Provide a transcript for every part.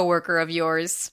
coworker of yours.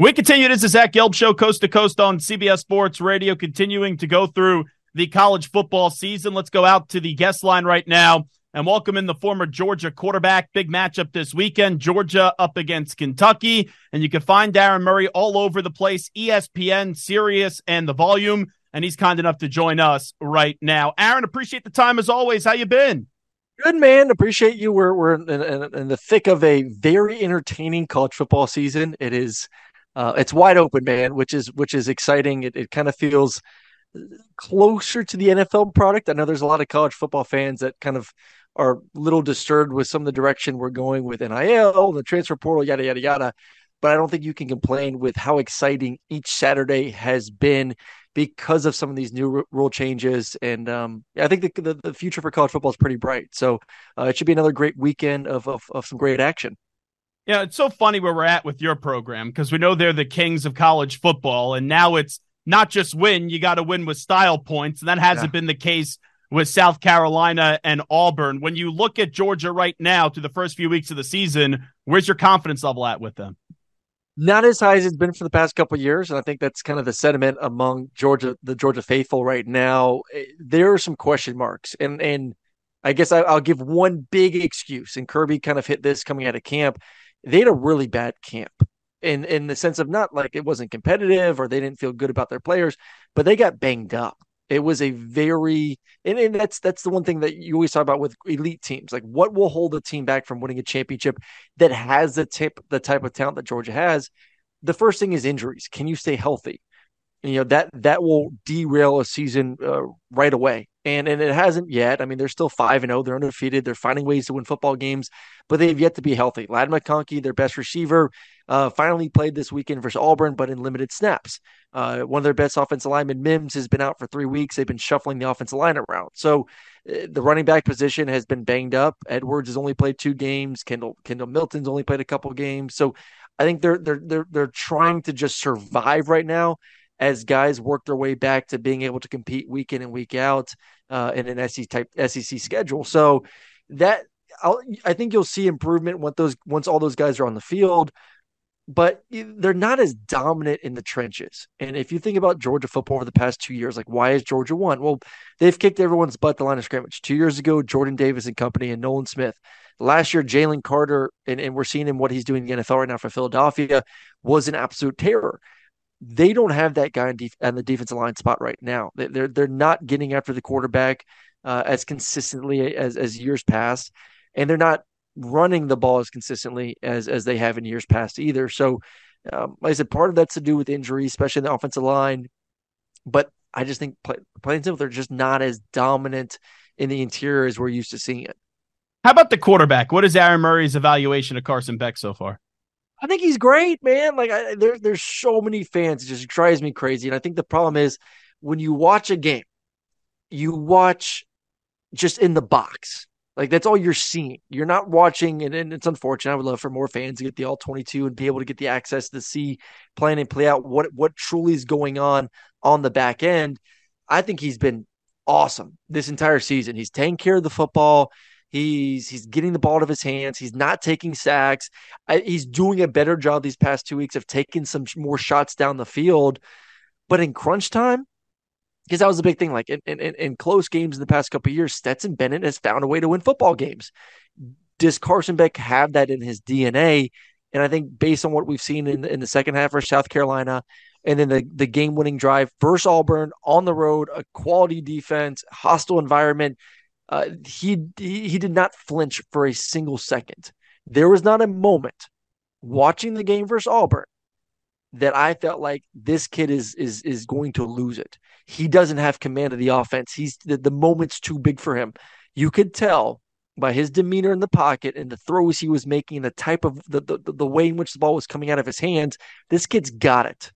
We continue. This is Zach Gelb Show, coast to coast on CBS Sports Radio, continuing to go through the college football season. Let's go out to the guest line right now and welcome in the former Georgia quarterback. Big matchup this weekend. Georgia up against Kentucky. And you can find Aaron Murray all over the place, ESPN, Sirius, and the volume. And he's kind enough to join us right now. Aaron, appreciate the time as always. How you been? Good man, appreciate you. We're we're in, in, in the thick of a very entertaining college football season. It is uh, it's wide open, man, which is which is exciting. It, it kind of feels closer to the NFL product. I know there's a lot of college football fans that kind of are a little disturbed with some of the direction we're going with NIL, the transfer portal, yada yada yada. But I don't think you can complain with how exciting each Saturday has been because of some of these new rule changes. And um, I think the, the, the future for college football is pretty bright. So uh, it should be another great weekend of, of, of some great action. Yeah, it's so funny where we're at with your program because we know they're the kings of college football, and now it's not just win, you got to win with style points. And that hasn't yeah. been the case with South Carolina and Auburn. When you look at Georgia right now through the first few weeks of the season, where's your confidence level at with them? Not as high as it's been for the past couple years, and I think that's kind of the sentiment among Georgia, the Georgia faithful right now. Eh, there are some question marks, and and I guess I, will give one big excuse. And Kirby kind of hit this coming out of camp they had a really bad camp in in the sense of not like it wasn't competitive or they didn't feel good about their players, but they got banged up. It was a very and, and that's that's the one thing that you always talk about with elite teams. Like what will hold a team back from winning a championship that has the tip the type of talent that Georgia has? The first thing is injuries. Can you stay healthy? you know that that will derail a season uh, right away and and it hasn't yet. I mean they're still 5 and 0 they're undefeated they're finding ways to win football games but they've yet to be healthy. Ladd mcconkey their best receiver uh, finally played this weekend versus auburn but in limited snaps. Uh, one of their best offensive linemen mims has been out for three weeks. They've been shuffling the offensive line around. So uh, the running back position has been banged up. Edwards has only played two games. Kendall kendall milton's only played a couple games. So i think they're they're they're, they're trying to just survive right now as guys work their way back to being able to compete week in and week out uh, in an SEC type SEC schedule. So that I'll, i think you'll see improvement once those once all those guys are on the field. But they're not as dominant in the trenches. And if you think about Georgia football over the past two years, like why is Georgia won? Well, they've kicked everyone's butt the line of scrimmage. Two years ago, Jordan Davis and company and Nolan Smith. Last year, Jalen Carter, and, and we're seeing him what he's doing in the NFL right now for Philadelphia, was an absolute terror they don't have that guy on, def- on the defensive line spot right now. They're they're not getting after the quarterback uh, as consistently as as years past, and they're not running the ball as consistently as as they have in years past either. So, um, like I said, part of that's to do with injuries, especially in the offensive line. But I just think play, plain simple, they're just not as dominant in the interior as we're used to seeing it. How about the quarterback? What is Aaron Murray's evaluation of Carson Beck so far? I think he's great, man. Like I, there, there's so many fans. It just drives me crazy. And I think the problem is when you watch a game, you watch just in the box. Like that's all you're seeing. You're not watching, and, and it's unfortunate. I would love for more fans to get the all 22 and be able to get the access to see, plan and play out what what truly is going on on the back end. I think he's been awesome this entire season. He's taking care of the football. He's he's getting the ball out of his hands. He's not taking sacks. I, he's doing a better job these past two weeks of taking some more shots down the field. But in crunch time, because that was a big thing. Like in, in, in close games in the past couple years, Stetson Bennett has found a way to win football games. Does Carson Beck have that in his DNA? And I think based on what we've seen in, in the second half for South Carolina, and then the, the game winning drive versus Auburn on the road, a quality defense, hostile environment. Uh, he, he did not flinch for a single second. There was not a moment watching the game versus Auburn that I felt like this kid is is is going to lose it. He doesn't have command of the offense. He's the, the moment's too big for him. You could tell by his demeanor in the pocket and the throws he was making, the type of the, the the way in which the ball was coming out of his hands. This kid's got it.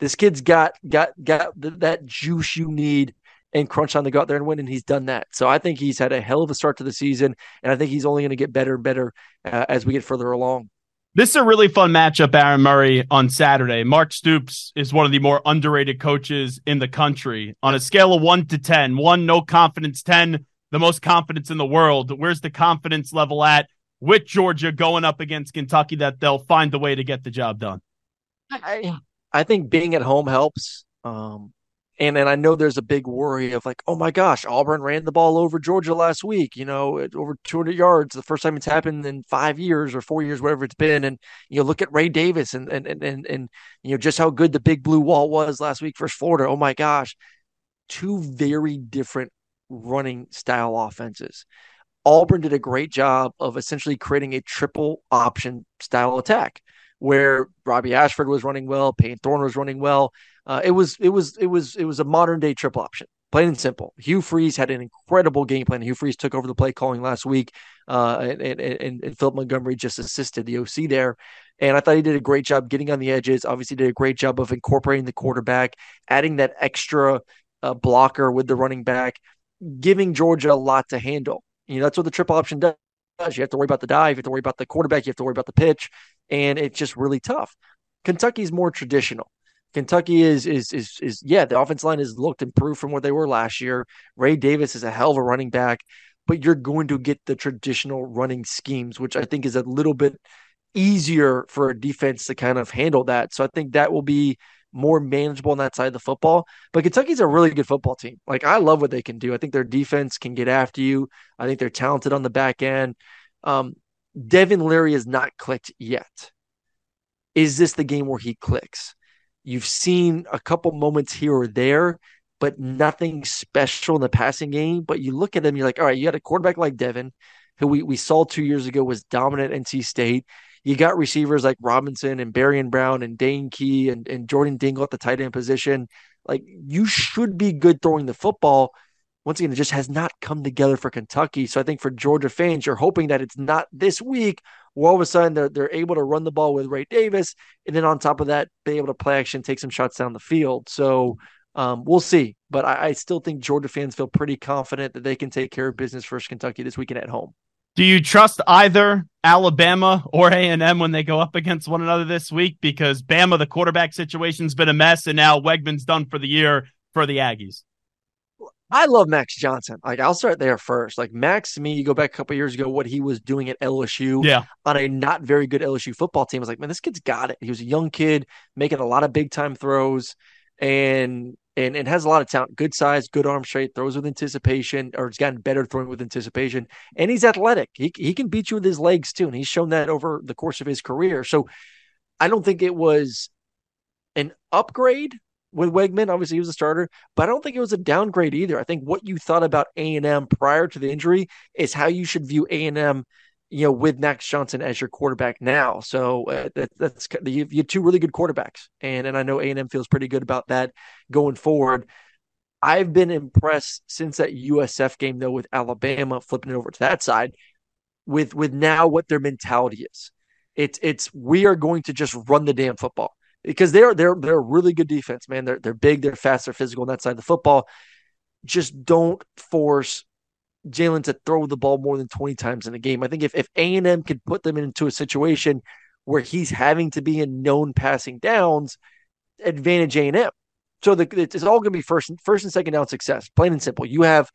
This kid's got got got that juice you need and crunch on to go out there and win, and he's done that. So I think he's had a hell of a start to the season, and I think he's only going to get better and better uh, as we get further along. This is a really fun matchup, Aaron Murray, on Saturday. Mark Stoops is one of the more underrated coaches in the country. On a scale of one to 10, one, no confidence, 10, the most confidence in the world. Where's the confidence level at with Georgia going up against Kentucky that they'll find a way to get the job done? I, I think being at home helps. Um, and and I know there's a big worry of like, oh my gosh, Auburn ran the ball over Georgia last week, you know, over 200 yards, the first time it's happened in five years or four years, whatever it's been. And you know, look at Ray Davis and and and and, and you know just how good the big blue wall was last week versus Florida. Oh my gosh, two very different running style offenses. Auburn did a great job of essentially creating a triple option style attack where Robbie Ashford was running well, Payne Thorne was running well. Uh, it was it was it was it was a modern day triple option, plain and simple. Hugh Freeze had an incredible game plan. Hugh Freeze took over the play calling last week, uh, and, and, and Philip Montgomery just assisted the OC there. And I thought he did a great job getting on the edges. Obviously, did a great job of incorporating the quarterback, adding that extra uh, blocker with the running back, giving Georgia a lot to handle. You know, that's what the triple option does. You have to worry about the dive, you have to worry about the quarterback, you have to worry about the pitch and it's just really tough. Kentucky's more traditional. Kentucky is is is is yeah, the offense line has looked improved from what they were last year. Ray Davis is a hell of a running back, but you're going to get the traditional running schemes, which I think is a little bit easier for a defense to kind of handle that. So I think that will be more manageable on that side of the football. But Kentucky's a really good football team. Like I love what they can do. I think their defense can get after you. I think they're talented on the back end. Um, Devin Leary has not clicked yet. Is this the game where he clicks? You've seen a couple moments here or there, but nothing special in the passing game. But you look at him, you're like, all right, you got a quarterback like Devin, who we, we saw two years ago was dominant at NC State. You got receivers like Robinson and Barry and Brown and Dane Key and, and Jordan Dingle at the tight end position. Like you should be good throwing the football once again, it just has not come together for Kentucky. So I think for Georgia fans, you're hoping that it's not this week where all of a sudden they're, they're able to run the ball with Ray Davis. And then on top of that, be able to play action, take some shots down the field. So um, we'll see. But I, I, still think Georgia fans feel pretty confident that they can take care of business versus Kentucky this weekend at home. Do you trust either Alabama or A&M when they go up against one another this week? Because Bama, the quarterback situation's been a mess, and now Weigman's done for the year for the Aggies. I love Max Johnson. Like I'll start there first. Like Max to me, you go back a couple years ago, what he was doing at LSU, yeah, on a not very good LSU football team. I was like, man, this kid's got it. He was a young kid making a lot of big time throws, and and and has a lot of talent. Good size, good arm straight, throws with anticipation, or he's gotten better throwing with anticipation, and he's athletic. He he can beat you with his legs too, and he's shown that over the course of his career. So I don't think it was an upgrade with Weigman. Obviously, he was a starter, but I don't think it was a downgrade either. I think what you thought about A and M prior to the injury is how you should view A and M. You know, with Max Johnson as your quarterback now, so uh, that, that's you, you have two really good quarterbacks, and and I know A and M feels pretty good about that going forward. I've been impressed since that USF game though with Alabama flipping it over to that side with with now what their mentality is. It's it's we are going to just run the damn football because they're they're they're a really good defense, man. They're they're big, they're fast, they're physical on that side of the football. Just don't force Jalen to throw the ball more than 20 times in a game. I think if, if A&M could put them into a situation where he's having to be in known passing downs, advantage A&M. So the, it's all going to be first, first and second down success, plain and simple. You have,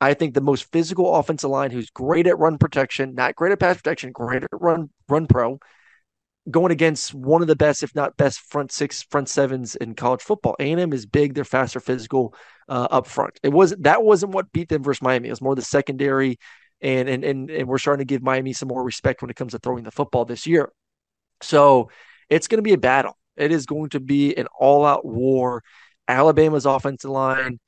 I think, the most physical offensive line who's great at run protection, not great at pass protection, great at run run pro, going against one of the best, if not best, front six, front sevens in college football. A&M is big; they're faster, physical uh, up front. It was that wasn't what beat them versus Miami. It was more the secondary, and and and and we're starting to give Miami some more respect when it comes to throwing the football this year. So it's going to be a battle. It is going to be an all-out war. Alabama's offensive line,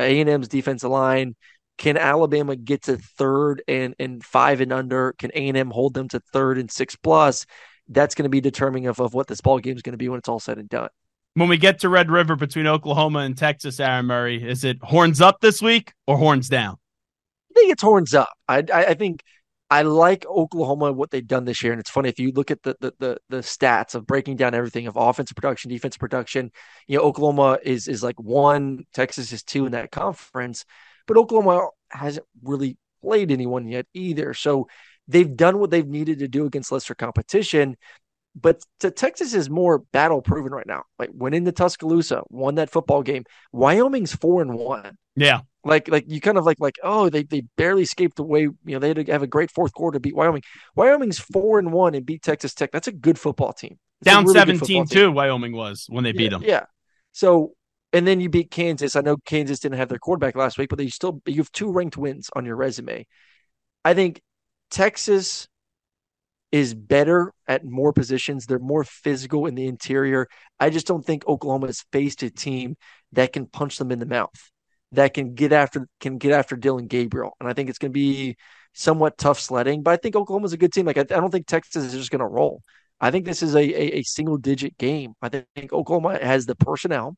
A&M's defensive line. Can Alabama get to third and, and five and under? Can A&M hold them to third and six plus? That's going to be determining of, of what this ball game is going to be when it's all said and done. When we get to Red River between Oklahoma and Texas, Aaron Murray, is it horns up this week or horns down? I think it's horns up. I, I, I think I like Oklahoma what they've done this year, and it's funny if you look at the, the the the, stats of breaking down everything of offensive production, defense production. You know, Oklahoma is is like one, Texas is two in that conference, but Oklahoma hasn't really played anyone yet either. So they've done what they've needed to do against lesser competition. But to Texas is more battle proven right now. Like went into Tuscaloosa, won that football game. Wyoming's four and one. Yeah. Like like you kind of like like oh they they barely escaped away. You know they had to have a great fourth quarter to beat Wyoming. Wyoming's four and one and beat Texas Tech. That's a good football team. It's Down really 17 too. Wyoming was when they yeah, beat them. Yeah. So and then you beat Kansas. I know Kansas didn't have their quarterback last week, but they still you have two ranked wins on your resume. I think Texas is better at more positions. They're more physical in the interior. I just don't think Oklahoma has faced a team that can punch them in the mouth that can get after can get after Dillon Gabriel, and I think it's going to be somewhat tough sledding. But I think Oklahoma's a good team. Like I, I don't think Texas is just going to roll. I think this is a, a, a single digit game. I think Oklahoma has the personnel.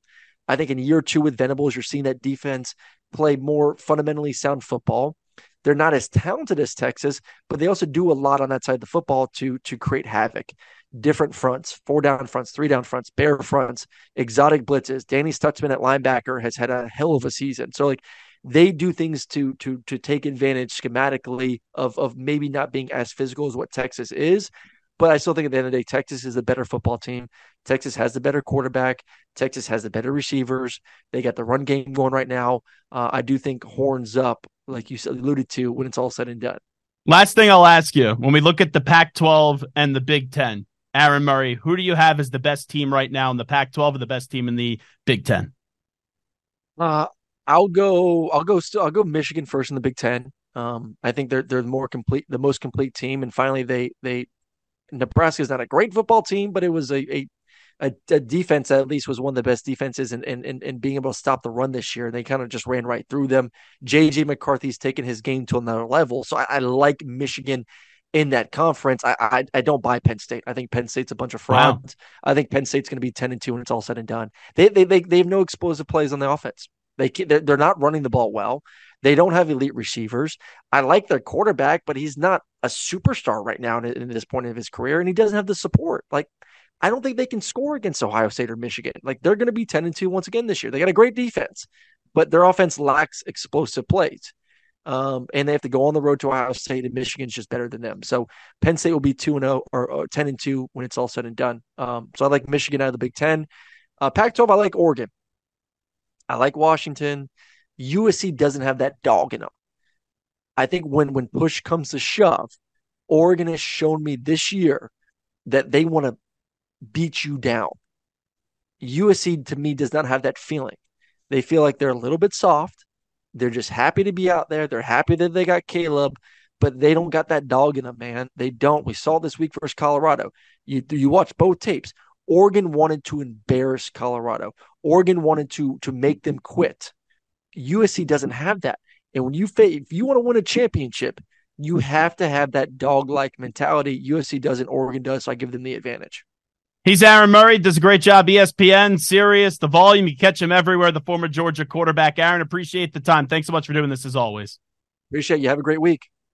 I think in year two with Venables, you're seeing that defense play more fundamentally sound football. They're not as talented as Texas, but they also do a lot on that side of the football to to create havoc different fronts, four down fronts, three down fronts, bare fronts, exotic blitzes. Danny Stutsman at linebacker has had a hell of a season. So like they do things to to to take advantage schematically of of maybe not being as physical as what Texas is. But I still think at the end of the day, Texas is the better football team. Texas has the better quarterback. Texas has the better receivers. They got the run game going right now. Uh, I do think horns up, like you alluded to, when it's all said and done. Last thing I'll ask you when we look at the Pac 12 and the Big Ten, Aaron Murray, who do you have as the best team right now in the Pac-12 or the best team in the Big Ten? Uh, I'll go. I'll go. still, I'll go Michigan first in the Big Ten. Um, I think they're they're the more complete, the most complete team, and finally they they Nebraska is not a great football team, but it was a, a a, a, defense at least was one of the best defenses and in, in, in, being able to stop the run this year. They kind of just ran right through them. JJ McCarthy's taken his game to another level. So I, I like Michigan in that conference. I, I, I don't buy Penn State. I think Penn State's a bunch of frauds. Wow. I think Penn State's going to be ten and two when it's all said and done. They they they, they have no explosive plays on the offense. They they're, they're not running the ball well. They don't have elite receivers. I like their quarterback, but he's not a superstar right now in this point of his career, and he doesn't have the support. Like I don't think they can score against Ohio State or Michigan. Like they're going to be ten and two once again this year. They got a great defense, but their offense lacks explosive plays. Um, and they have to go on the road to Ohio State, and Michigan's just better than them. So Penn State will be two and zero oh or, or, ten and two when it's all said and done. Um, so I like Michigan out of the Big Ten. Uh, Pac-12, I like Oregon. I like Washington. USC doesn't have that dog in them. I think when when push comes to shove, Oregon has shown me this year that they want to beat you down. USC to me does not have that feeling. They feel like they're a little bit soft. They're just happy to be out there. They're happy that they got Caleb, but they don't got that dog in them, man. They don't. We saw this week versus Colorado. You you watch both tapes. Oregon wanted to embarrass Colorado. Oregon wanted to to make them quit. USC doesn't have that. And when you if you want to win a championship, you have to have that dog like mentality. USC doesn't, Oregon does. So I give them the advantage. He's Aaron Murray, does a great job. ESPN, Sirius, the volume. You catch him everywhere. The former Georgia quarterback. Aaron, appreciate the time. Thanks so much for doing this as always. Appreciate you. Have a great week.